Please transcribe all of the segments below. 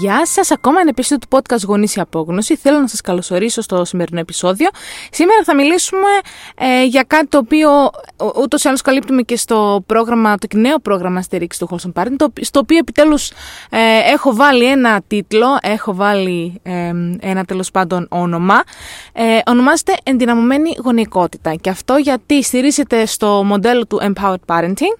Γεια σας, ακόμα ένα επεισόδιο του podcast Γονείς η Απόγνωση. Θέλω να σας καλωσορίσω στο σημερινό επεισόδιο. Σήμερα θα μιλήσουμε ε, για κάτι το οποίο ούτως ή άλλως καλύπτουμε και στο πρόγραμμα, το νέο πρόγραμμα στηρίξη του Wholesome Parenting, το, στο οποίο επιτέλους ε, έχω βάλει ένα τίτλο, έχω βάλει ε, ένα τέλος πάντων όνομα. Ε, ονομάζεται Ενδυναμωμένη Γονεϊκότητα. Και αυτό γιατί στηρίζεται στο μοντέλο του Empowered Parenting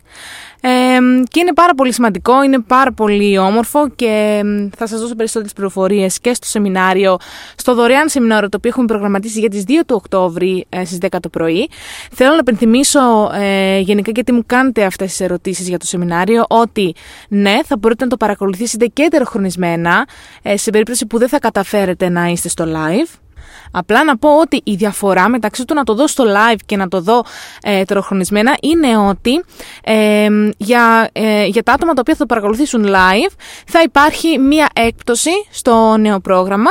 και είναι πάρα πολύ σημαντικό, είναι πάρα πολύ όμορφο και θα σας δώσω περισσότερες πληροφορίες και στο σεμινάριο, στο δωρεάν σεμινάριο το οποίο έχουμε προγραμματίσει για τις 2 του Οκτώβρη ε, στις 10 το πρωί. Θέλω να επενθυμίσω ε, γενικά γιατί μου κάνετε αυτές τις ερωτήσεις για το σεμινάριο ότι ναι θα μπορείτε να το παρακολουθήσετε και τεροχρονισμένα ε, σε περίπτωση που δεν θα καταφέρετε να είστε στο live. Απλά να πω ότι η διαφορά μεταξύ του να το δω στο live και να το δω ε, είναι ότι ε, για, ε, για τα άτομα τα οποία θα το παρακολουθήσουν live θα υπάρχει μία έκπτωση στο νέο πρόγραμμα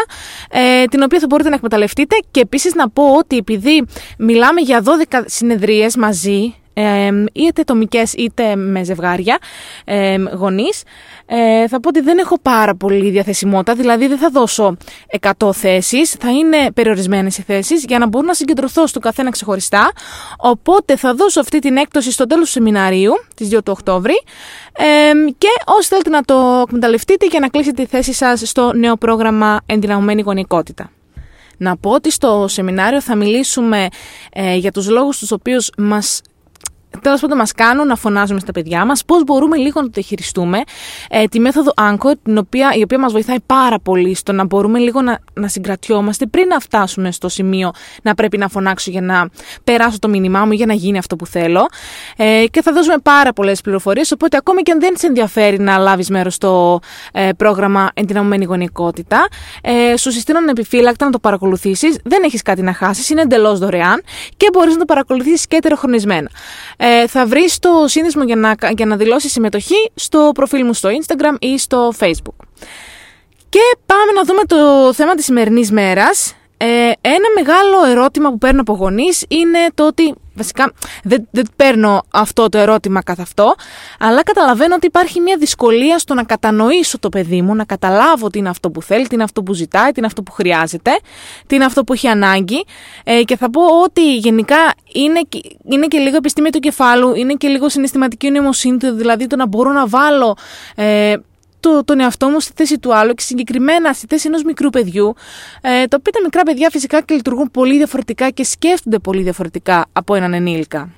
ε, την οποία θα μπορείτε να εκμεταλλευτείτε. Και επίσης να πω ότι επειδή μιλάμε για 12 συνεδρίες μαζί ε, είτε ατομικές είτε με ζευγάρια ε, γονείς. Ε, θα πω ότι δεν έχω πάρα πολύ διαθεσιμότητα, δηλαδή δεν θα δώσω 100 θέσεις, θα είναι περιορισμένες οι θέσεις για να μπορώ να συγκεντρωθώ στο καθένα ξεχωριστά, οπότε θα δώσω αυτή την έκπτωση στο τέλος του σεμιναρίου, της 2 του Οκτώβρη, ε, και όσοι θέλετε να το εκμεταλλευτείτε για να κλείσετε τη θέση σας στο νέο πρόγραμμα Ενδυναμωμένη Γονικότητα. Να πω ότι στο σεμινάριο θα μιλήσουμε ε, για τους λόγους τους οποίους μας τέλος πάντων μας κάνουν να φωνάζουμε στα παιδιά μας, πώς μπορούμε λίγο να το διαχειριστούμε. Ε, τη μέθοδο Anchor, την οποία, η οποία μας βοηθάει πάρα πολύ στο να μπορούμε λίγο να, να συγκρατιόμαστε πριν να φτάσουμε στο σημείο να πρέπει να φωνάξω για να περάσω το μήνυμά μου, για να γίνει αυτό που θέλω. Ε, και θα δώσουμε πάρα πολλές πληροφορίες, οπότε ακόμη και αν δεν σε ενδιαφέρει να λάβεις μέρος στο ε, πρόγραμμα Ενδυναμωμένη Γονικότητα, ε, σου συστήνω επιφύλακτα να το παρακολουθήσεις. Δεν έχεις κάτι να χάσεις, είναι εντελώς δωρεάν και μπορείς να το παρακολουθήσεις και τεροχρονισμένα ε, θα βρεις το σύνδεσμο για να, για να δηλώσεις συμμετοχή στο προφίλ μου στο Instagram ή στο Facebook. Και πάμε να δούμε το θέμα της σημερινής μέρας. Ε, ένα μεγάλο ερώτημα που παίρνω από γονείς είναι το ότι. Βασικά, δεν, δεν παίρνω αυτό το ερώτημα καθ' αυτό, αλλά καταλαβαίνω ότι υπάρχει μια δυσκολία στο να κατανοήσω το παιδί μου, να καταλάβω τι είναι αυτό που θέλει, τι είναι αυτό που ζητάει, τι είναι αυτό που χρειάζεται, τι είναι αυτό που έχει ανάγκη. Ε, και θα πω ότι γενικά είναι, είναι και λίγο επιστήμη του κεφάλου, είναι και λίγο συναισθηματική νοημοσύνη δηλαδή το να μπορώ να βάλω. Ε, το, τον εαυτό μου στη θέση του άλλου και συγκεκριμένα στη θέση ενός μικρού παιδιού, ε, τα οποία τα μικρά παιδιά φυσικά και λειτουργούν πολύ διαφορετικά και σκέφτονται πολύ διαφορετικά από έναν ενήλικα.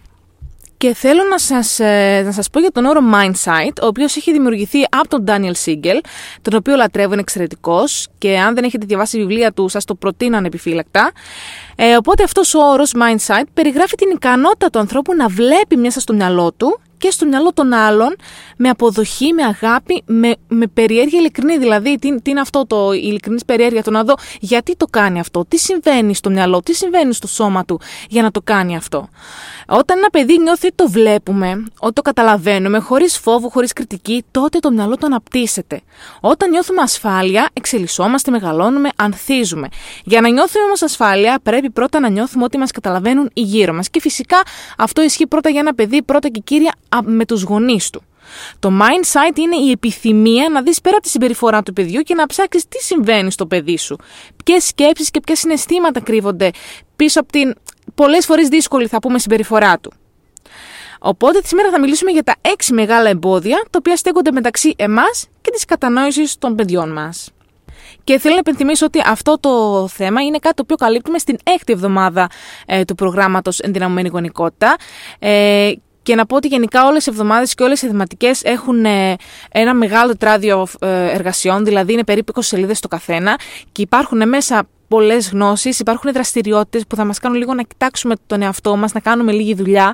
Και θέλω να σας, ε, να σας πω για τον όρο Mindsight, ο οποίος έχει δημιουργηθεί από τον Daniel Siegel, τον οποίο λατρεύω, είναι εξαιρετικός και αν δεν έχετε διαβάσει βιβλία του σας το προτείνω ανεπιφύλακτα. Ε, οπότε αυτός ο όρος Mindsight περιγράφει την ικανότητα του ανθρώπου να βλέπει μέσα στο μυαλό του και στο μυαλό των άλλων με αποδοχή, με αγάπη, με, με περιέργεια ειλικρινή. Δηλαδή, τι, τι είναι αυτό το ειλικρινής περιέργεια, το να δω γιατί το κάνει αυτό, τι συμβαίνει στο μυαλό, τι συμβαίνει στο σώμα του για να το κάνει αυτό. Όταν ένα παιδί νιώθει ότι το βλέπουμε, ότι το καταλαβαίνουμε, χωρίς φόβο, χωρίς κριτική, τότε το μυαλό του αναπτύσσεται. Όταν νιώθουμε ασφάλεια, εξελισσόμαστε, μεγαλώνουμε, ανθίζουμε. Για να νιώθουμε όμως ασφάλεια, πρέπει πρώτα να νιώθουμε ότι μας καταλαβαίνουν οι γύρω μας. Και φυσικά αυτό ισχύει πρώτα για ένα παιδί, πρώτα και κύρια με τους γονείς του. Το mindsight είναι η επιθυμία να δεις πέρα από τη συμπεριφορά του παιδιού και να ψάξεις τι συμβαίνει στο παιδί σου. Ποιες σκέψεις και ποιες συναισθήματα κρύβονται πίσω από την πολλές φορές δύσκολη θα πούμε συμπεριφορά του. Οπότε σήμερα θα μιλήσουμε για τα έξι μεγάλα εμπόδια τα οποία στέκονται μεταξύ εμάς και της κατανόησης των παιδιών μας. Και θέλω να επενθυμίσω ότι αυτό το θέμα είναι κάτι το οποίο καλύπτουμε στην έκτη εβδομάδα ε, του προγράμματος Ενδυναμωμένη Γονικότητα. Ε, και να πω ότι γενικά όλες οι εβδομάδες και όλες οι θεματικές έχουν ε, ένα μεγάλο τετράδιο ε, εργασιών, δηλαδή είναι περίπου 20 σελίδες το καθένα και υπάρχουν μέσα πολλές γνώσεις, υπάρχουν δραστηριότητες που θα μας κάνουν λίγο να κοιτάξουμε τον εαυτό μας, να κάνουμε λίγη δουλειά.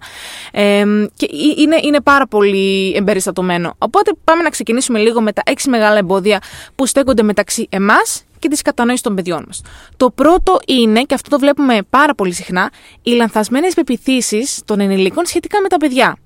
Ε, και είναι, είναι πάρα πολύ εμπεριστατωμένο. Οπότε πάμε να ξεκινήσουμε λίγο με τα έξι μεγάλα εμπόδια που στέκονται μεταξύ εμάς και τη κατανόηση των παιδιών μας. Το πρώτο είναι, και αυτό το βλέπουμε πάρα πολύ συχνά, οι λανθασμένες πεπιθήσεις των ενηλίκων σχετικά με τα παιδιά.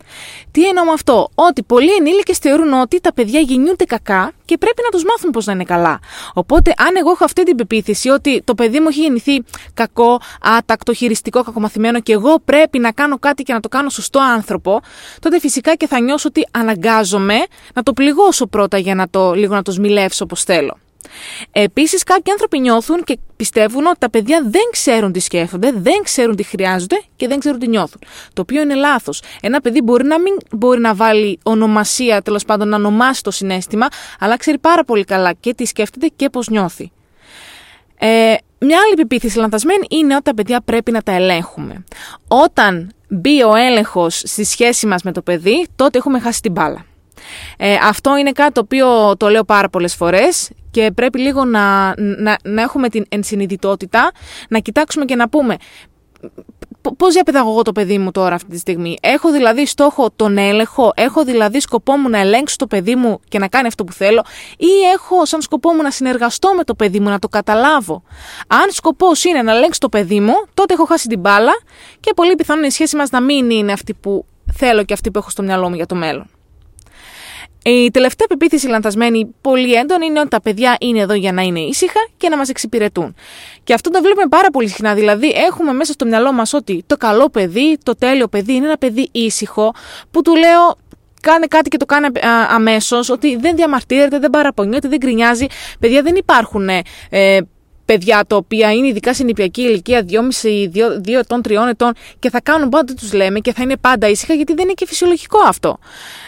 Τι εννοώ με αυτό, ότι πολλοί ενήλικες θεωρούν ότι τα παιδιά γεννιούνται κακά και πρέπει να τους μάθουν πώς να είναι καλά. Οπότε, αν εγώ έχω αυτή την πεποίθηση ότι το παιδί μου έχει γεννηθεί κακό, άτακτο, χειριστικό, κακομαθημένο και εγώ πρέπει να κάνω κάτι και να το κάνω σωστό άνθρωπο, τότε φυσικά και θα νιώσω ότι αναγκάζομαι να το πληγώσω πρώτα για να το λίγο να το σμιλεύσω όπως θέλω. Επίσης κάποιοι άνθρωποι νιώθουν και πιστεύουν ότι τα παιδιά δεν ξέρουν τι σκέφτονται, δεν ξέρουν τι χρειάζονται και δεν ξέρουν τι νιώθουν. Το οποίο είναι λάθος. Ένα παιδί μπορεί να μην μπορεί να βάλει ονομασία, τέλος πάντων να ονομάσει το συνέστημα, αλλά ξέρει πάρα πολύ καλά και τι σκέφτεται και πώς νιώθει. Ε, μια άλλη πεποίθηση λανθασμένη είναι ότι τα παιδιά πρέπει να τα ελέγχουμε. Όταν μπει ο έλεγχος στη σχέση μας με το παιδί, τότε έχουμε χάσει την μπάλα. Ε, αυτό είναι κάτι το οποίο το λέω πάρα πολλές φορές και πρέπει λίγο να, να, να έχουμε την ενσυνειδητότητα, να κοιτάξουμε και να πούμε Πώς διαπαιδαγωγώ το παιδί μου τώρα αυτή τη στιγμή; Έχω δηλαδή στόχο τον έλεγχο, έχω δηλαδή σκοπό μου να ελέγξω το παιδί μου και να κάνει αυτό που θέλω, ή έχω σαν σκοπό μου να συνεργαστώ με το παιδί μου, να το καταλάβω; Αν σκοπός είναι να ελέγξω το παιδί μου, τότε έχω χάσει την μπάλα και πολύ πιθανόν η σχέση μας να μην είναι αυτή που θέλω και αυτή που έχω στο μυαλό μου για το μέλλον. Η τελευταία πεποίθηση λανθασμένη πολύ έντονη είναι ότι τα παιδιά είναι εδώ για να είναι ήσυχα και να μας εξυπηρετούν. Και αυτό το βλέπουμε πάρα πολύ συχνά. Δηλαδή, έχουμε μέσα στο μυαλό μας ότι το καλό παιδί, το τέλειο παιδί είναι ένα παιδί ήσυχο, που του λέω κάνε κάτι και το κάνει αμέσως, ότι δεν διαμαρτύρεται, δεν παραπονιέται, δεν γκρινιάζει. Παιδιά, δεν υπάρχουν ε, παιδιά τα οποία είναι ειδικά σε νηπιακή ηλικία 2,5, 2 ετών, 3 ετών και θα κάνουν πάντα τους λέμε και θα είναι πάντα ήσυχα γιατί δεν είναι και φυσιολογικό αυτό.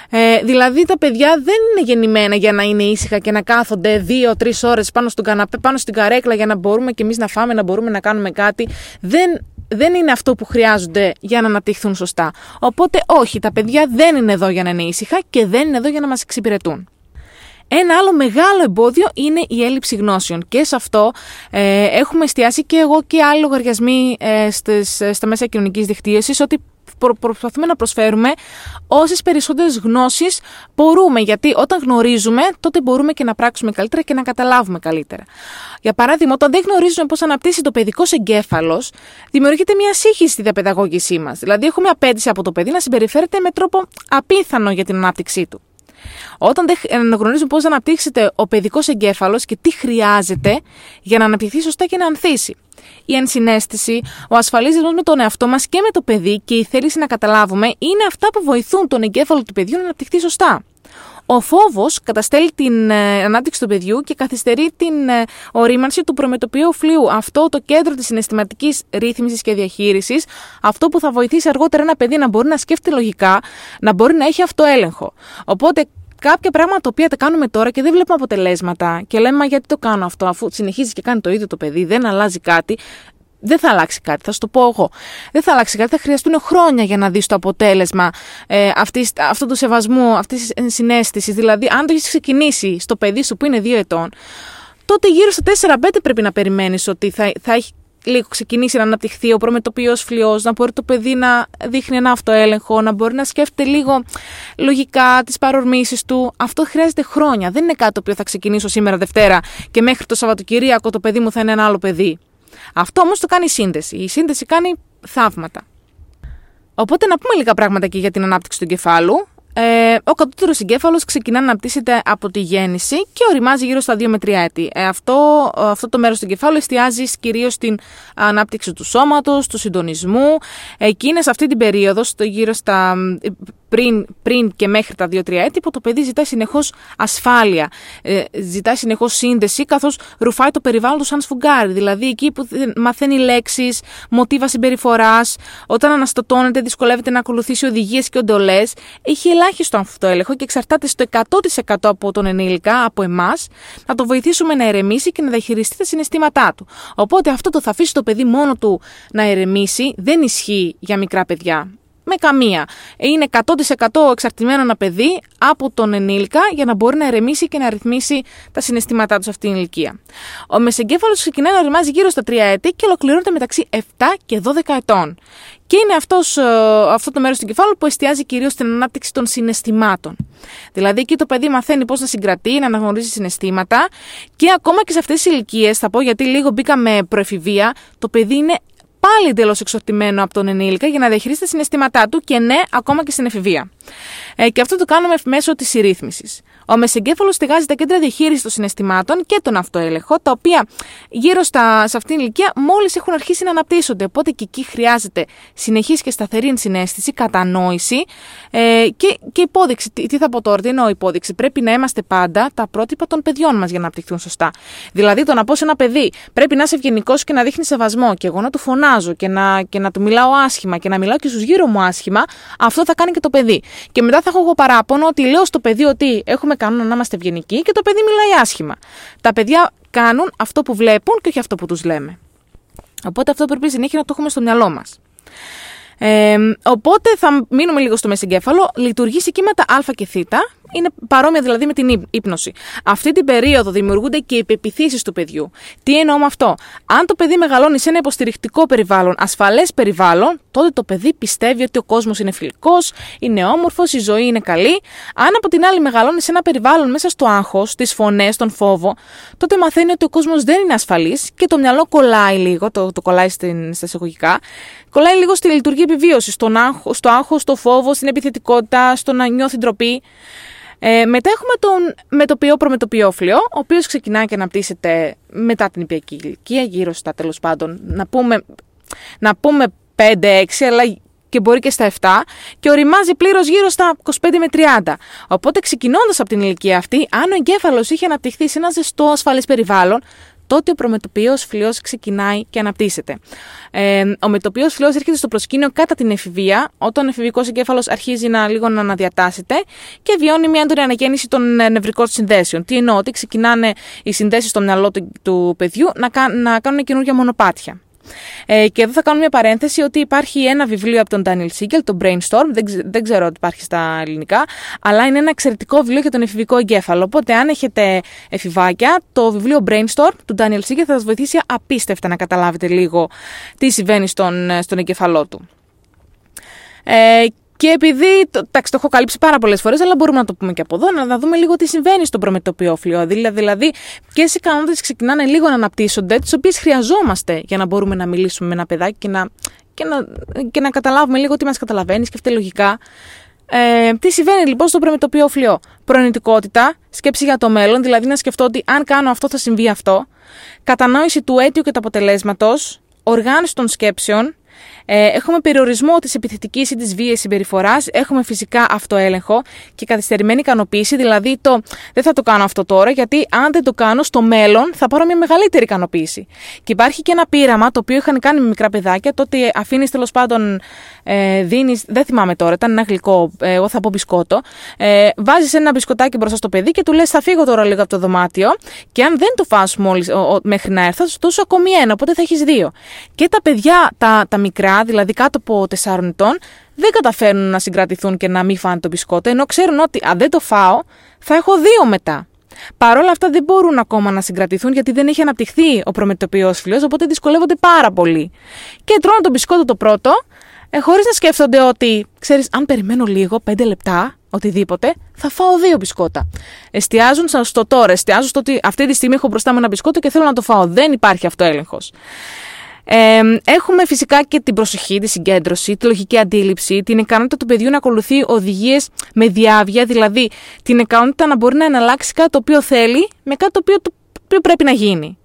Ε, δηλαδή τα παιδιά δεν είναι γεννημένα για να είναι ήσυχα και να κάθονται 2-3 ώρες πάνω στον καναπέ, πάνω στην καρέκλα για να μπορούμε και εμείς να φάμε, να μπορούμε να κάνουμε κάτι. Δεν, δεν είναι αυτό που χρειάζονται για να αναπτυχθούν σωστά. Οπότε όχι, τα παιδιά δεν είναι εδώ για να είναι ήσυχα και δεν είναι εδώ για να μας εξυπηρετούν. Ένα άλλο μεγάλο εμπόδιο είναι η έλλειψη γνώσεων και σε αυτό ε, έχουμε εστιάσει και εγώ και άλλοι λογαριασμοί ε, στις, στα μέσα κοινωνικής δικτύωσης ότι προσπαθούμε να προσφέρουμε όσες περισσότερες γνώσεις μπορούμε γιατί όταν γνωρίζουμε τότε μπορούμε και να πράξουμε καλύτερα και να καταλάβουμε καλύτερα. Για παράδειγμα, όταν δεν γνωρίζουμε πώς αναπτύσσει το παιδικό εγκέφαλος, δημιουργείται μια σύγχυση στη διαπαιδαγώγησή μας. Δηλαδή έχουμε απέτηση από το παιδί να συμπεριφέρεται με τρόπο απίθανο για την ανάπτυξή του. Όταν δεν γνωρίζουμε πώ να αναπτύξετε ο παιδικός εγκέφαλος και τι χρειάζεται για να αναπτυχθεί σωστά και να ανθίσει. Η ενσυναίσθηση, ο ασφαλής δεσμός με τον εαυτό μας και με το παιδί και η θέληση να καταλάβουμε είναι αυτά που βοηθούν τον εγκέφαλο του παιδιού να αναπτυχθεί σωστά. Ο φόβος καταστέλει την ε, ανάπτυξη του παιδιού και καθυστερεί την ε, ορίμανση του προμετωπίου φλοιού. Αυτό το κέντρο της συναισθηματικής ρύθμισης και διαχείρισης, αυτό που θα βοηθήσει αργότερα ένα παιδί να μπορεί να σκέφτεται λογικά, να μπορεί να έχει αυτοέλεγχο. Οπότε κάποια πράγματα τα οποία τα κάνουμε τώρα και δεν βλέπουμε αποτελέσματα και λέμε Μα γιατί το κάνω αυτό, αφού συνεχίζει και κάνει το ίδιο το παιδί, δεν αλλάζει κάτι. Δεν θα αλλάξει κάτι, θα σου το πω εγώ. Δεν θα αλλάξει κάτι, θα χρειαστούν χρόνια για να δεις το αποτέλεσμα ε, αυτής, αυτού του σεβασμού, αυτής της συνέστηση. Δηλαδή, αν το έχεις ξεκινήσει στο παιδί σου που είναι δύο ετών, τότε γύρω στα 4-5 πρέπει να περιμένεις ότι θα, θα έχει λίγο ξεκινήσει να αναπτυχθεί ο προμετωπίο φλοιό, να μπορεί το παιδί να δείχνει ένα αυτοέλεγχο, να μπορεί να σκέφτεται λίγο λογικά τις παρορμήσεις του. Αυτό χρειάζεται χρόνια. Δεν είναι κάτι το οποίο θα ξεκινήσω σήμερα Δευτέρα και μέχρι το Σαββατοκυριακό το παιδί μου θα είναι ένα άλλο παιδί. Αυτό όμως το κάνει η σύνδεση. Η σύνδεση κάνει θαύματα. Οπότε να πούμε λίγα πράγματα και για την ανάπτυξη του εγκεφάλου. Ε, ο κατώτερος εγκέφαλος ξεκινά να αναπτύσσεται από τη γέννηση και οριμάζει γύρω στα 2 με 3 έτη. Ε, αυτό, αυτό το μέρος του εγκεφάλου εστιάζει κυρίως στην ανάπτυξη του σώματος, του συντονισμού. Εκείνε σε αυτή την περίοδο, στο γύρω στα πριν, πριν και μέχρι τα 2-3 έτη που το παιδί ζητάει συνεχώς ασφάλεια, ε, ζητάει συνεχώς σύνδεση, καθώς ρουφάει το περιβάλλον του σαν σφουγγάρι. Δηλαδή εκεί που μαθαίνει λέξεις, μοτίβα συμπεριφοράς, όταν αναστατώνεται, δυσκολεύεται να ακολουθήσει οδηγίες και οντολές, έχει ελάχιστο αυτοέλεγχο και εξαρτάται στο 100% από τον ενήλικα, από εμάς, να το βοηθήσουμε να ερεμήσει και να διαχειριστεί τα συναισθήματά του. Οπότε αυτό το θα αφήσει το παιδί μόνο του να ερεμήσει δεν ισχύει για μικρά παιδιά με καμία. Είναι 100% εξαρτημένο ένα παιδί από τον ενήλικα για να μπορεί να ερεμήσει και να ρυθμίσει τα συναισθήματά τους σε αυτήν την ηλικία. Ο μεσεγκέφαλος ξεκινάει να οριμάζει γύρω στα 3 έτη και ολοκληρώνεται μεταξύ 7 και 12 ετών. Και είναι αυτός, ε, αυτό το μέρος του κεφάλου που εστιάζει κυρίως στην ανάπτυξη των συναισθημάτων. Δηλαδή, εκεί το παιδί μαθαίνει πώς να συγκρατεί, να αναγνωρίζει συναισθήματα και ακόμα και σε αυτές τις ηλικίες, θα πω γιατί λίγο μπήκαμε προεφηβεία, το παιδί είναι πάλι εντελώς εξορτημένο από τον ενήλικα για να διαχειρίσει τα συναισθήματά του και ναι, ακόμα και στην εφηβεία. Ε, και αυτό το κάνουμε μέσω της ρύθμιση. Ο μεσεγκέφαλος στεγάζει τα κέντρα διαχείρισης των συναισθημάτων και τον αυτοέλεγχο, τα οποία γύρω στα, σε αυτήν την ηλικία μόλις έχουν αρχίσει να αναπτύσσονται. Οπότε και εκεί χρειάζεται συνεχής και σταθερή συνέστηση, κατανόηση ε, και, και υπόδειξη. Τι, τι θα πω τώρα, τι εννοώ υπόδειξη. Πρέπει να είμαστε πάντα τα πρότυπα των παιδιών μας για να αναπτυχθούν σωστά. Δηλαδή, το να πω σε ένα παιδί πρέπει να είσαι ευγενικός και να δείχνεις σεβασμό και εγώ να του φωνάζω και να, και να του μιλάω άσχημα και να μιλάω και στους γύρω μου άσχημα, αυτό θα κάνει και το παιδί. Και μετά θα έχω εγώ παράπονο ότι λέω στο παιδί ότι έχουμε κανόνα να είμαστε ευγενικοί και το παιδί μιλάει άσχημα. Τα παιδιά κάνουν αυτό που βλέπουν και όχι αυτό που τους λέμε. Οπότε αυτό πρέπει συνέχεια να το έχουμε στο μυαλό μας. Ε, οπότε θα μείνουμε λίγο στο μεσεγκέφαλο. Λειτουργεί σε κύματα Α και Θ είναι παρόμοια δηλαδή με την ύπνωση. Αυτή την περίοδο δημιουργούνται και οι πεπιθήσεις του παιδιού. Τι εννοώ με αυτό; Αν το παιδί μεγαλώνει σε ένα υποστηρικτικό περιβάλλον, ασφαλές περιβάλλον, τότε το παιδί πιστεύει ότι ο κόσμος είναι φιλικός, είναι όμορφος, η ζωή είναι καλή. Αν από την άλλη μεγαλώνει σε ένα περιβάλλον μέσα στο άγχος, τις φωνές, τον φόβο, τότε μαθαίνει ότι ο κόσμος δεν είναι ασφαλής και το μυαλό κολλάει λίγο, το, το κολλάει στην, στα εισαγωγικά, κολλάει λίγο στη λειτουργία επιβίωσης, στο άγχο, στο φόβο, στην επιθετικότητα, στο να νιώθει ντροπή. Ε, μετά έχουμε τον μετοπιό προμετωπιόφλιο, ο οποίος ξεκινάει και αναπτύσσεται μετά την υπιακή ηλικία, γύρω στα τέλος πάντων, να πούμε, να πούμε 5-6, αλλά και μπορεί και στα 7, και οριμάζει πλήρως γύρω στα 25 με 30. Οπότε, ξεκινώντας από την ηλικία αυτή, αν ο εγκέφαλος είχε αναπτυχθεί σε ένα ζεστό ασφαλέ περιβάλλον, τότε ο προμετωπίος φλοιός ξεκινάει και αναπτύσσεται. Ε, ο μετοπίο φλοιός έρχεται στο προσκήνιο κατά την εφηβεία, όταν ο εφηβικός εγκέφαλος αρχίζει να λίγο να αναδιατάσσεται και βιώνει μια έντονη αναγέννηση των ε, νευρικών συνδέσεων. Τι εννοώ, ότι ξεκινάνε οι συνδέσεις στο μυαλό του, του παιδιού να, να κάνουν καινούργια μονοπάτια. Ε, και εδώ θα κάνω μια παρένθεση ότι υπάρχει ένα βιβλίο από τον Daniel Siegel, το Brainstorm, δεν, δεν ξέρω ότι υπάρχει στα ελληνικά, αλλά είναι ένα εξαιρετικό βιβλίο για τον εφηβικό εγκέφαλο. Οπότε, αν έχετε εφηβάκια, το βιβλίο Brainstorm του Daniel Siegel θα σας βοηθήσει απίστευτα να καταλάβετε λίγο τι συμβαίνει στον, στον εγκεφαλό του. Ε, και επειδή. Εντάξει, το έχω καλύψει πάρα πολλές φορές, αλλά μπορούμε να το πούμε και από εδώ, να δούμε λίγο τι συμβαίνει στον προμετωπιόφλιο. Δηλαδή, και οι ικανότητε ξεκινάνε λίγο να αναπτύσσονται, τις οποίες χρειαζόμαστε για να μπορούμε να μιλήσουμε με ένα παιδάκι και να, και να, και να καταλάβουμε λίγο τι μας καταλαβαίνεις, σκεφτεί λογικά. Ε, τι συμβαίνει λοιπόν στο προμετωπιόφλιο. Προνοητικότητα, σκέψη για το μέλλον, δηλαδή να σκεφτώ ότι αν κάνω αυτό θα συμβεί αυτό. Κατανόηση του αίτιου και του αποτελέσματος. Οργάνωση των σκέψεων, ε, έχουμε περιορισμό της επιθετικής ή της βίαιης συμπεριφοράς. Έχουμε φυσικά αυτοέλεγχο και καθυστερημένη ικανοποίηση. Δηλαδή, το δεν θα το κάνω αυτό τώρα, γιατί αν δεν το κάνω στο μέλλον θα πάρω μια μεγαλύτερη ικανοποίηση. Και υπάρχει και ένα πείραμα το οποίο είχαν κάνει με μικρά παιδάκια. Τότε αφήνεις τέλος πάντων, ε, δίνεις, δεν θυμάμαι τώρα, ήταν ένα γλυκό, ε, εγώ θα πω μπισκότο. Ε, Βάζεις ένα μπισκοτάκι μπροστά στο παιδί και του λες: Θα φύγω τώρα λίγο από το δωμάτιο. Και αν δεν το φας μόλις, μέχρι να έρθω, θα σου δώσω ακόμη ένα. Οπότε θα έχεις δύο. Και τα παιδιά, τα, τα μικρά, δηλαδή κάτω από 4 ετών, δεν καταφέρνουν να συγκρατηθούν και να μην φάνε το μπισκότο, ενώ ξέρουν ότι αν δεν το φάω, θα έχω δύο μετά. Παρ' όλα αυτά δεν μπορούν ακόμα να συγκρατηθούν γιατί δεν έχει αναπτυχθεί ο προμετωπιός φιλίο, οπότε δυσκολεύονται πάρα πολύ. Και τρώνε το μπισκότο το πρώτο, ε, χωρίς να σκέφτονται ότι, ξέρεις, αν περιμένω λίγο, πέντε λεπτά, οτιδήποτε, θα φάω δύο μπισκότα. Εστιάζουν στο τώρα, εστιάζουν στο ότι αυτή τη στιγμή έχω μπροστά μου ένα μπισκότο και θέλω να το φάω. Δεν υπάρχει αυτό έλεγχος. Ε, έχουμε φυσικά και την προσοχή, τη συγκέντρωση, τη λογική αντίληψη, την ικανότητα του παιδιού να ακολουθεί οδηγίες με διάβια, δηλαδή την ικανότητα να μπορεί να εναλλάξει κάτι το οποίο θέλει με κάτι το οποίο, το οποίο πρέπει να γίνει.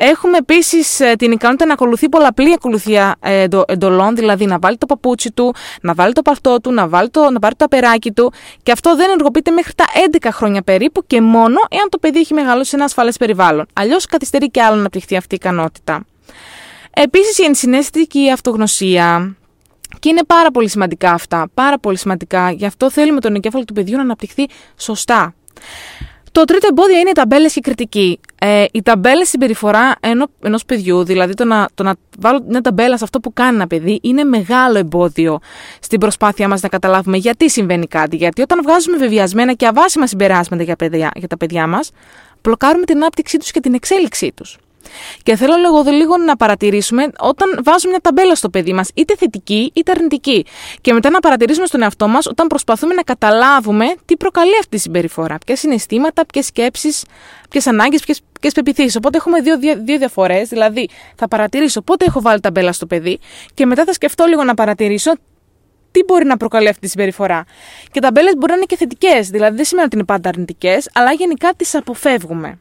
Έχουμε επίσης ε, την ικανότητα να ακολουθεί πολλαπλή ακολουθία ε, εντολών, δηλαδή να βάλει το παπούτσι του, να βάλει το παρτό του, να, βάλει το, να πάρει το απεράκι του. Και αυτό δεν ενεργοποιείται μέχρι τα 11 χρόνια περίπου και μόνο εάν το παιδί έχει μεγαλώσει σε ένα ασφαλές περιβάλλον. Αλλιώς καθυστερεί και άλλο να αναπτυχθεί αυτή η ικανότητα. Επίσης η ενσυναίσθητη η αυτογνωσία. Και είναι πάρα πολύ σημαντικά αυτά, πάρα πολύ σημαντικά. Γι' αυτό θέλουμε τον εγκέφαλο του παιδιού να αναπτυχθεί σωστά. Το τρίτο εμπόδιο είναι οι ταμπέλες και η κριτική. Ε, η ταμπέλες συμπεριφορά ενός παιδιού, δηλαδή το να, το να βάλω μια ταμπέλα σε αυτό που κάνει ένα παιδί, είναι μεγάλο εμπόδιο στην προσπάθειά μας να καταλάβουμε γιατί συμβαίνει κάτι. Γιατί όταν βγάζουμε βεβαιασμένα και αβάσιμα συμπεράσματα για, παιδιά, για τα παιδιά μας, μπλοκάρουμε την ανάπτυξή τους και την εξέλιξή τους. Και θέλω λίγο, λίγο να παρατηρήσουμε όταν βάζουμε μια ταμπέλα στο παιδί μας, είτε θετική είτε αρνητική. Και μετά να παρατηρήσουμε στον εαυτό μας όταν προσπαθούμε να καταλάβουμε τι προκαλεί αυτή τη συμπεριφορά. Ποιες συναισθήματα, ποιες σκέψεις, ποιες ανάγκες, ποιες πεπιθήσεις. Οπότε έχουμε δύο, δύο, δύο διαφορές. Δηλαδή, θα παρατηρήσω πότε έχω βάλει ταμπέλα στο παιδί και μετά θα σκεφτώ λίγο να παρατηρήσω τι μπορεί να προκαλεί αυτή τη συμπεριφορά. Και ταμπέλες μπορεί να είναι και θετικές, δηλαδή δεν σημαίνει ότι είναι πάντα αρνητικές, αλλά γενικά τις αποφεύγουμε.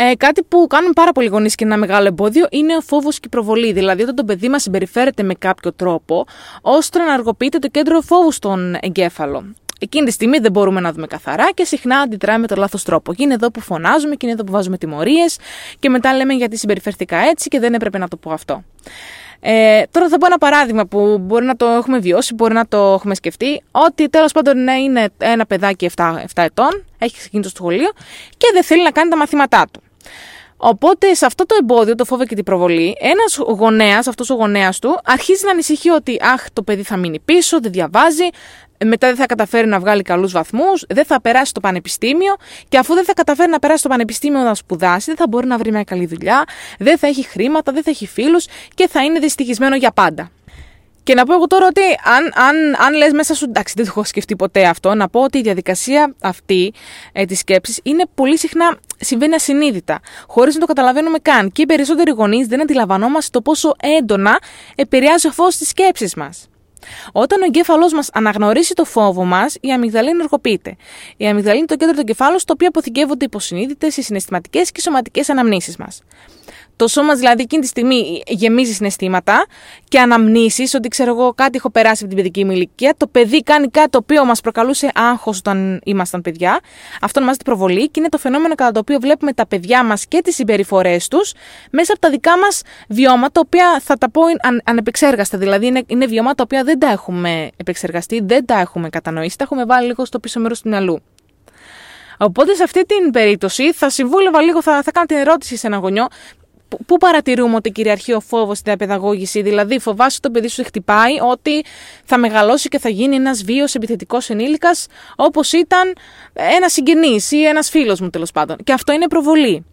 Ε, κάτι που κάνουν πάρα πολλοί γονείς και ένα μεγάλο εμπόδιο είναι ο φόβος και η προβολή. Δηλαδή, όταν το παιδί μας συμπεριφέρεται με κάποιο τρόπο, ώστε να ενεργοποιείται το κέντρο φόβου στον εγκέφαλο. Εκείνη τη στιγμή δεν μπορούμε να δούμε καθαρά και συχνά αντιδράμε με το λάθος τρόπο. Και είναι εδώ που φωνάζουμε και είναι εδώ που βάζουμε τιμωρίες και μετά λέμε γιατί συμπεριφερθήκα έτσι και δεν έπρεπε να το πω αυτό. Ε, τώρα θα πω ένα παράδειγμα που μπορεί να το έχουμε βιώσει, μπορεί να το έχουμε σκεφτεί. Ότι τέλος πάντων ναι, είναι ένα παιδάκι 7, 7 ετών, έχει ξεκινήσει το σχολείο και δεν θέλει να κάνει τα μαθήματά του. Οπότε σε αυτό το εμπόδιο, το φόβο και την προβολή, ένας γονέας, αυτός ο γονέας του, αρχίζει να ανησυχεί ότι αχ, το παιδί θα μείνει πίσω, δεν διαβάζει, μετά δεν θα καταφέρει να βγάλει καλούς βαθμούς, δεν θα περάσει το πανεπιστήμιο και αφού δεν θα καταφέρει να περάσει το πανεπιστήμιο να σπουδάσει, δεν θα μπορεί να βρει μια καλή δουλειά, δεν θα έχει χρήματα, δεν θα έχει φίλους και θα είναι δυστυχισμένο για πάντα. Και να πω εγώ τώρα ότι αν, αν, αν λες μέσα σου, εντάξει δεν το έχω σκεφτεί ποτέ αυτό, να πω ότι η διαδικασία αυτή ε, της σκέψης είναι πολύ συχνά συμβαίνει ασυνείδητα, χωρίς να το καταλαβαίνουμε καν. Και οι περισσότεροι γονείς δεν αντιλαμβανόμαστε το πόσο έντονα επηρεάζει ο φως στις σκέψεις μας. Όταν ο εγκέφαλός μας αναγνωρίσει το φόβο μας, η αμυγδαλή ενεργοποιείται. Η αμυγδαλή είναι το κέντρο του εγκεφάλου στο οποίο αποθηκεύονται υποσυνείδητες, οι συναισθηματικές και σωματικές αναμνήσεις μας. Το σώμα δηλαδή εκείνη τη στιγμή γεμίζει συναισθήματα και αναμνήσεις ότι ξέρω εγώ κάτι έχω περάσει από την παιδική μου ηλικία. Το παιδί κάνει κάτι το οποίο μας προκαλούσε άγχος όταν ήμασταν παιδιά. Αυτό ονομάζεται προβολή και είναι το φαινόμενο κατά το οποίο βλέπουμε τα παιδιά μας και τις συμπεριφορές τους μέσα από τα δικά μας βιώματα, τα οποία θα τα πω αν, ανεπεξέργαστα. Δηλαδή είναι, είναι βιώματα τα οποία δεν τα έχουμε επεξεργαστεί, δεν τα έχουμε κατανοήσει, τα έχουμε βάλει λίγο στο πίσω μέρος του μυαλού. Οπότε σε αυτή την περίπτωση θα συμβούλευα λίγο, θα, θα κάνω την ερώτηση σε ένα γονιό, Πού παρατηρούμε ότι κυριαρχεί ο φόβος στην διαπαιδαγώγηση, δηλαδή φοβάσαι ότι το παιδί σου χτυπάει, ότι θα μεγαλώσει και θα γίνει ένας βίος επιθετικός ενήλικας, όπως ήταν ένας συγγενής ή ένας φίλος μου τέλος πάντων. Και αυτό είναι προβολή.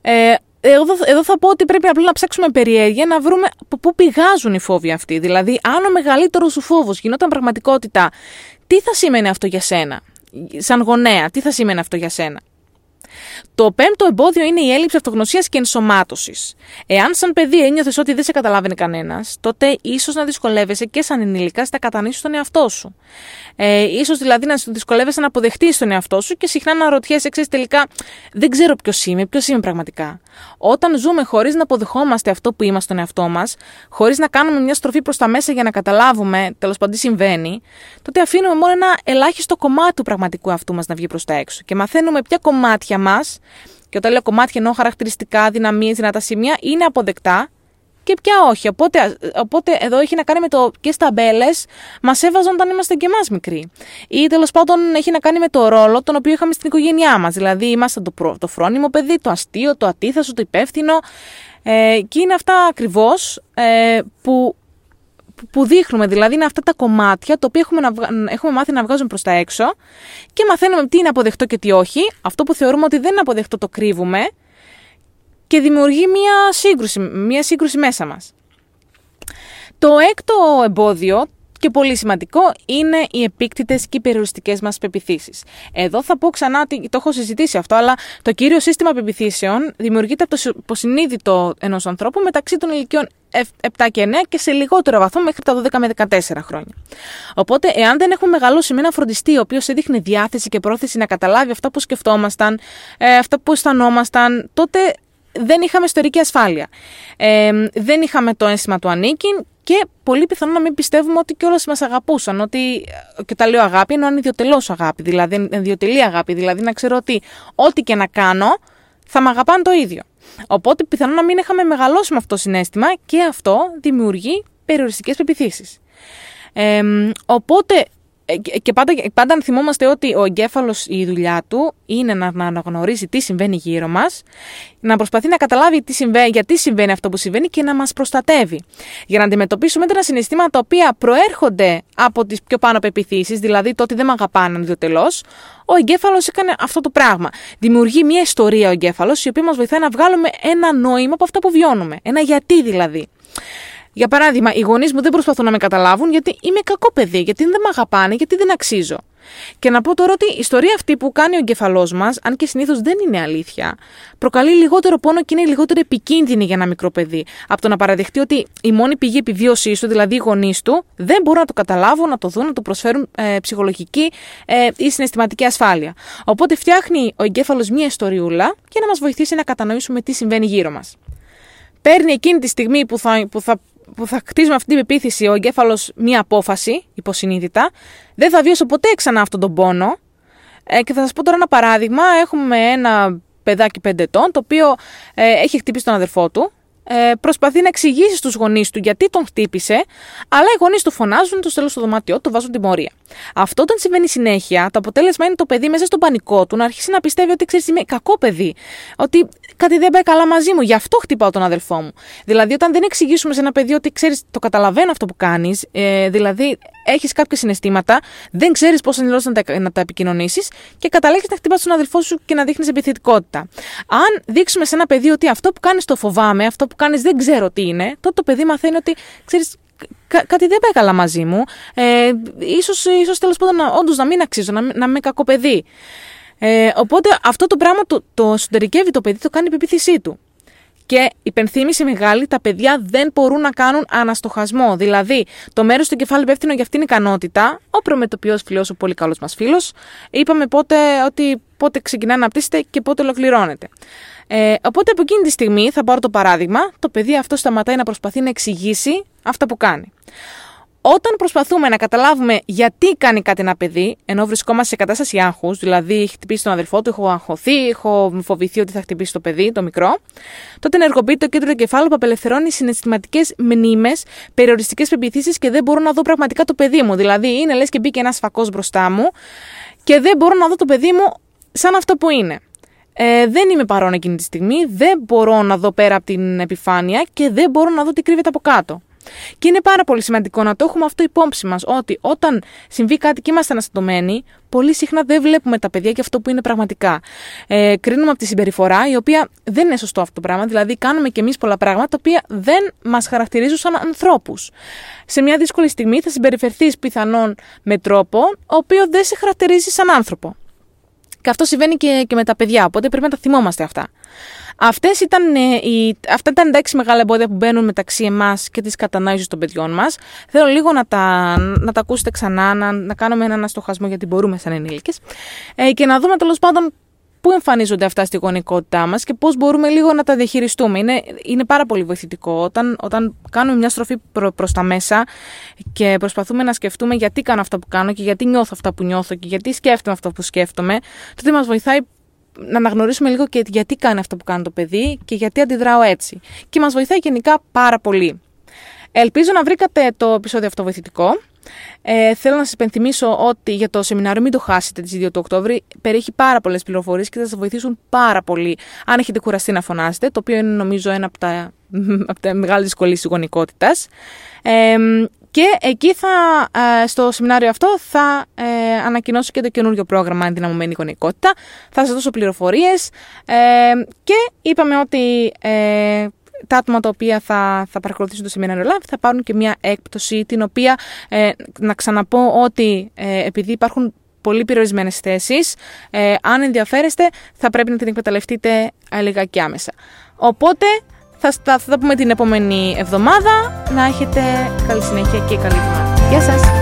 Ε, εδώ, εδώ θα πω ότι πρέπει απλά να ψάξουμε περιέργεια να βρούμε από πού πηγάζουν οι φόβοι αυτοί. Δηλαδή, αν ο μεγαλύτερος σου φόβος γινόταν πραγματικότητα, τι θα σήμαινε αυτό για σένα, σαν γονέα, τι θα σήμαινε αυτό για σένα; Το πέμπτο εμπόδιο είναι η έλλειψη αυτογνωσίας και ενσωμάτωσης. Εάν σαν παιδί ένιωθες ότι δεν σε καταλάβαινε κανένας, τότε ίσως να δυσκολεύεσαι και σαν ενήλικα να κατανοήσει τον εαυτό σου. Ε, ίσως δηλαδή να δυσκολεύεσαι να αποδεχτείς τον εαυτό σου και συχνά να ρωτιέσαι εξή τελικά δεν ξέρω ποιος είμαι, ποιος είμαι πραγματικά. Όταν ζούμε χωρίς να αποδεχόμαστε αυτό που είμαστε στον εαυτό μας, χωρίς να κάνουμε μια στροφή προς τα μέσα για να καταλάβουμε τέλος πάντων τι συμβαίνει, τότε αφήνουμε μόνο ένα ελάχιστο κομμάτι του πραγματικού αυτού μας να βγει προς τα έξω. Και μαθαίνουμε ποια κομμάτια μας, και όταν λέω κομμάτια εννοώ χαρακτηριστικά, δυναμίες, δυνατά σημεία, είναι αποδεκτά και πια όχι. Οπότε, οπότε εδώ έχει να κάνει με το και στα μπέλες μας έβαζαν όταν είμαστε και εμάς μικροί. Ή τέλος πάντων έχει να κάνει με το ρόλο τον οποίο είχαμε στην οικογένειά μας. Δηλαδή είμαστε το, το φρόνιμο παιδί, το αστείο, το ατίθασο, το υπεύθυνο. Ε, και είναι αυτά ακριβώς ε, που που δείχνουμε, δηλαδή είναι αυτά τα κομμάτια τα οποία έχουμε, να, έχουμε μάθει να βγάζουμε προς τα έξω και μαθαίνουμε τι είναι αποδεκτό και τι όχι. Αυτό που θεωρούμε ότι δεν είναι αποδεκτό το κρύβουμε και δημιουργεί μία σύγκρουση, μία σύγκρουση μέσα μας. Το έκτο εμπόδιο και πολύ σημαντικό είναι οι επίκτητες και οι περιοριστικές μας πεπιθήσεις. Εδώ θα πω ξανά ότι το έχω συζητήσει αυτό, αλλά το κύριο σύστημα πεπιθήσεων δημιουργείται από το υποσυνείδητο ενός ανθρώπου μεταξύ των ηλικιών 7 και 9 και σε λιγότερο βαθμό μέχρι τα 12 με 14 χρόνια. Οπότε, εάν δεν έχουμε μεγαλώσει με ένα φροντιστή, ο οποίος έδειχνε διάθεση και πρόθεση να καταλάβει αυτά που σκεφτόμασταν, ε, αυτά που αισθανόμασταν, τότε δεν είχαμε ιστορική ασφάλεια. Ε, δεν είχαμε το αίσθημα του ανήκειν και πολύ πιθανό να μην πιστεύουμε ότι κιόλα μας αγαπούσαν. Ότι, και τα λέω αγάπη, εννοώ ιδιωτελώ αγάπη, δηλαδή ιδιωτελή αγάπη. Δηλαδή να ξέρω ότι ό,τι και να κάνω θα με αγαπάνε το ίδιο. Οπότε πιθανό να μην είχαμε μεγαλώσει με αυτό το συνέστημα και αυτό δημιουργεί περιοριστικές πεπιθήσεις. Ε, οπότε ε, και πάντα, πάντα αν θυμόμαστε ότι ο εγκέφαλος, η δουλειά του είναι να, να αναγνωρίζει τι συμβαίνει γύρω μας, να προσπαθεί να καταλάβει τι συμβαίνει, γιατί συμβαίνει αυτό που συμβαίνει και να μας προστατεύει. Για να αντιμετωπίσουμε έντονα συναισθήματα τα οποία προέρχονται από τις πιο πάνω πεπιθήσεις, δηλαδή το ότι δεν με αγαπάνε ιδιωτελώ, ο εγκέφαλος έκανε αυτό το πράγμα. Δημιουργεί μια ιστορία ο εγκέφαλος, η οποία μας βοηθάει να βγάλουμε ένα νόημα από αυτό που βιώνουμε. Ένα γιατί δηλαδή. Για παράδειγμα, οι γονείς μου δεν προσπαθούν να με καταλάβουν γιατί είμαι κακό παιδί, γιατί δεν με αγαπάνε, γιατί δεν αξίζω. Και να πω τώρα ότι η ιστορία αυτή που κάνει ο εγκεφαλός μας, αν και συνήθως δεν είναι αλήθεια, προκαλεί λιγότερο πόνο και είναι λιγότερο επικίνδυνη για ένα μικρό παιδί. Από το να παραδεχτεί ότι η μόνη πηγή επιβίωσής του, δηλαδή οι γονείς του, δεν μπορούν να το καταλάβουν, να το δουν, να του προσφέρουν ε, ψυχολογική ε, ή συναισθηματική ασφάλεια. Οπότε φτιάχνει ο εγκέφαλος μία ιστοριούλα για να μας βοηθήσει να κατανοήσουμε τι συμβαίνει γύρω μας. Παίρνει εκείνη τη στιγμή που θα, που θα που θα χτίσουμε αυτή την πεποίθηση ο εγκέφαλος μία απόφαση, υποσυνείδητα, δεν θα βιώσω ποτέ ξανά αυτόν τον πόνο. Ε, και θα σας πω τώρα ένα παράδειγμα. Έχουμε ένα παιδάκι 5 ετών, το οποίο ε, έχει χτυπήσει τον αδερφό του. Ε, προσπαθεί να εξηγήσει στους γονείς του γιατί τον χτύπησε, αλλά οι γονείς του φωνάζουν, το στέλνουν στο δωμάτιό του, βάζουν τιμωρία. Αυτό όταν συμβαίνει συνέχεια, το αποτέλεσμα είναι το παιδί μέσα στον πανικό του να αρχίσει να πιστεύει ότι ξέρεις είμαι κακό παιδί. Ότι κάτι δεν πάει καλά μαζί μου, γι' αυτό χτυπάω τον αδελφό μου. Δηλαδή, όταν δεν εξηγήσουμε σε ένα παιδί ότι ξέρεις, το καταλαβαίνω αυτό που κάνεις, ε, δηλαδή έχεις κάποια συναισθήματα, δεν ξέρεις πώς να, τα, να τα επικοινωνήσεις και καταλήγεις να χτυπάς τον αδελφό σου και να δείχνεις επιθετικότητα. Αν δείξουμε σε ένα παιδί ότι αυτό που κάνεις το φοβάμαι, αυτό που κάνεις δεν ξέρω τι είναι, τότε το παιδί μαθαίνει ότι ξέρεις, κάτι δεν πάει καλά μαζί μου. Ε, ίσως, ίσως τέλος πάντων όντως να μην αξίζω, να, να είμαι κακό παιδί. Ε, οπότε αυτό το πράγμα το, το εσωτερικεύει το παιδί, το κάνει η πεποίθησή του. Και υπενθύμηση μεγάλη, τα παιδιά δεν μπορούν να κάνουν αναστοχασμό. Δηλαδή, το μέρος του κεφάλου υπεύθυνο για αυτήν την ικανότητα, ο προμετωπιός φιλός, ο πολύ καλός μας φίλος, είπαμε πότε ότι πότε ξεκινά να αναπτύσσεται και πότε ολοκληρώνεται. Ε, οπότε από εκείνη τη στιγμή, θα πάρω το παράδειγμα, το παιδί αυτό σταματάει να προσπαθεί να εξηγήσει αυτά που κάνει. Όταν προσπαθούμε να καταλάβουμε γιατί κάνει κάτι ένα παιδί, ενώ βρισκόμαστε σε κατάσταση άγχους, δηλαδή έχει χτυπήσει τον αδερφό του, έχω αγχωθεί, έχω φοβηθεί ότι θα χτυπήσει το παιδί, το μικρό, τότε ενεργοποιείται το κέντρο του κεφάλου που απελευθερώνει συναισθηματικές μνήμες, περιοριστικές πεπιθήσει και δεν μπορώ να δω πραγματικά το παιδί μου. Δηλαδή, είναι λες και μπήκε ένας φακός μπροστά μου και δεν μπορώ να δω το παιδί μου σαν αυτό που είναι. Ε, δεν είμαι παρόν εκείνη τη στιγμή, δεν μπορώ να δω πέρα από την επιφάνεια και δεν μπορώ να δω τι κρύβεται από κάτω. Και είναι πάρα πολύ σημαντικό να το έχουμε αυτό υπόψη μας, ότι όταν συμβεί κάτι και είμαστε αναστατωμένοι, πολύ συχνά δεν βλέπουμε τα παιδιά και αυτό που είναι πραγματικά. Ε, κρίνουμε από τη συμπεριφορά, η οποία δεν είναι σωστό αυτό το πράγμα. Δηλαδή, κάνουμε κι εμείς πολλά πράγματα τα οποία δεν μας χαρακτηρίζουν σαν ανθρώπους. Σε μια δύσκολη στιγμή θα συμπεριφερθείς πιθανόν με τρόπο, ο οποίο δεν σε χαρακτηρίζει σαν άνθρωπο. Και αυτό συμβαίνει και, και με τα παιδιά, οπότε πρέπει να τα θυμόμαστε αυτά. Αυτές ήταν, ε, οι, αυτά ήταν τα έξι μεγάλα εμπόδια που μπαίνουν μεταξύ εμάς και της κατανόησης των παιδιών μας. Θέλω λίγο να τα, να τα ακούσετε ξανά, να, να κάνουμε έναν αστοχασμό γιατί μπορούμε σαν ενήλικες. Ε, και να δούμε τέλος πάντων πού εμφανίζονται αυτά στη γονικότητά μας και πώς μπορούμε λίγο να τα διαχειριστούμε. Είναι, είναι πάρα πολύ βοηθητικό όταν, όταν κάνουμε μια στροφή προ προς τα μέσα και προσπαθούμε να σκεφτούμε γιατί κάνω αυτά που κάνω και γιατί νιώθω αυτά που νιώθω και γιατί σκέφτομαι αυτό που σκέφτομαι. Τότε μας βοηθάει να αναγνωρίσουμε λίγο και γιατί κάνει αυτό που κάνει το παιδί και γιατί αντιδράω έτσι. Και μας βοηθάει γενικά πάρα πολύ. Ελπίζω να βρήκατε το επεισόδιο αυτό βοηθητικό. Ε, θέλω να σας υπενθυμίσω ότι για το σεμινάριο μην το χάσετε τις 2 του Οκτώβρη. Περιέχει πάρα πολλές πληροφορίες και θα σας βοηθήσουν πάρα πολύ αν έχετε κουραστεί να φωνάσετε, το οποίο είναι νομίζω ένα από τα, από τα μεγάλες δυσκολίες της γονικότητας. Ε, και εκεί θα, ε, στο σεμινάριο αυτό θα ε, ανακοινώσω και το καινούριο πρόγραμμα Ενδυναμωμένη Γονικότητα. Θα σας δώσω πληροφορίες ε, και είπαμε ότι ε, τα άτομα τα οποία θα, θα παρακολουθήσουν το σεμινάριο live θα πάρουν και μια έκπτωση την οποία ε, να ξαναπώ ότι ε, επειδή υπάρχουν πολύ περιορισμένες θέσεις. Ε, αν ενδιαφέρεστε, θα πρέπει να την εκμεταλλευτείτε λιγάκι άμεσα. Οπότε θα, θα, θα τα πούμε την επόμενη εβδομάδα. Να έχετε καλή συνέχεια και καλή εβδομάδα. Γεια σας!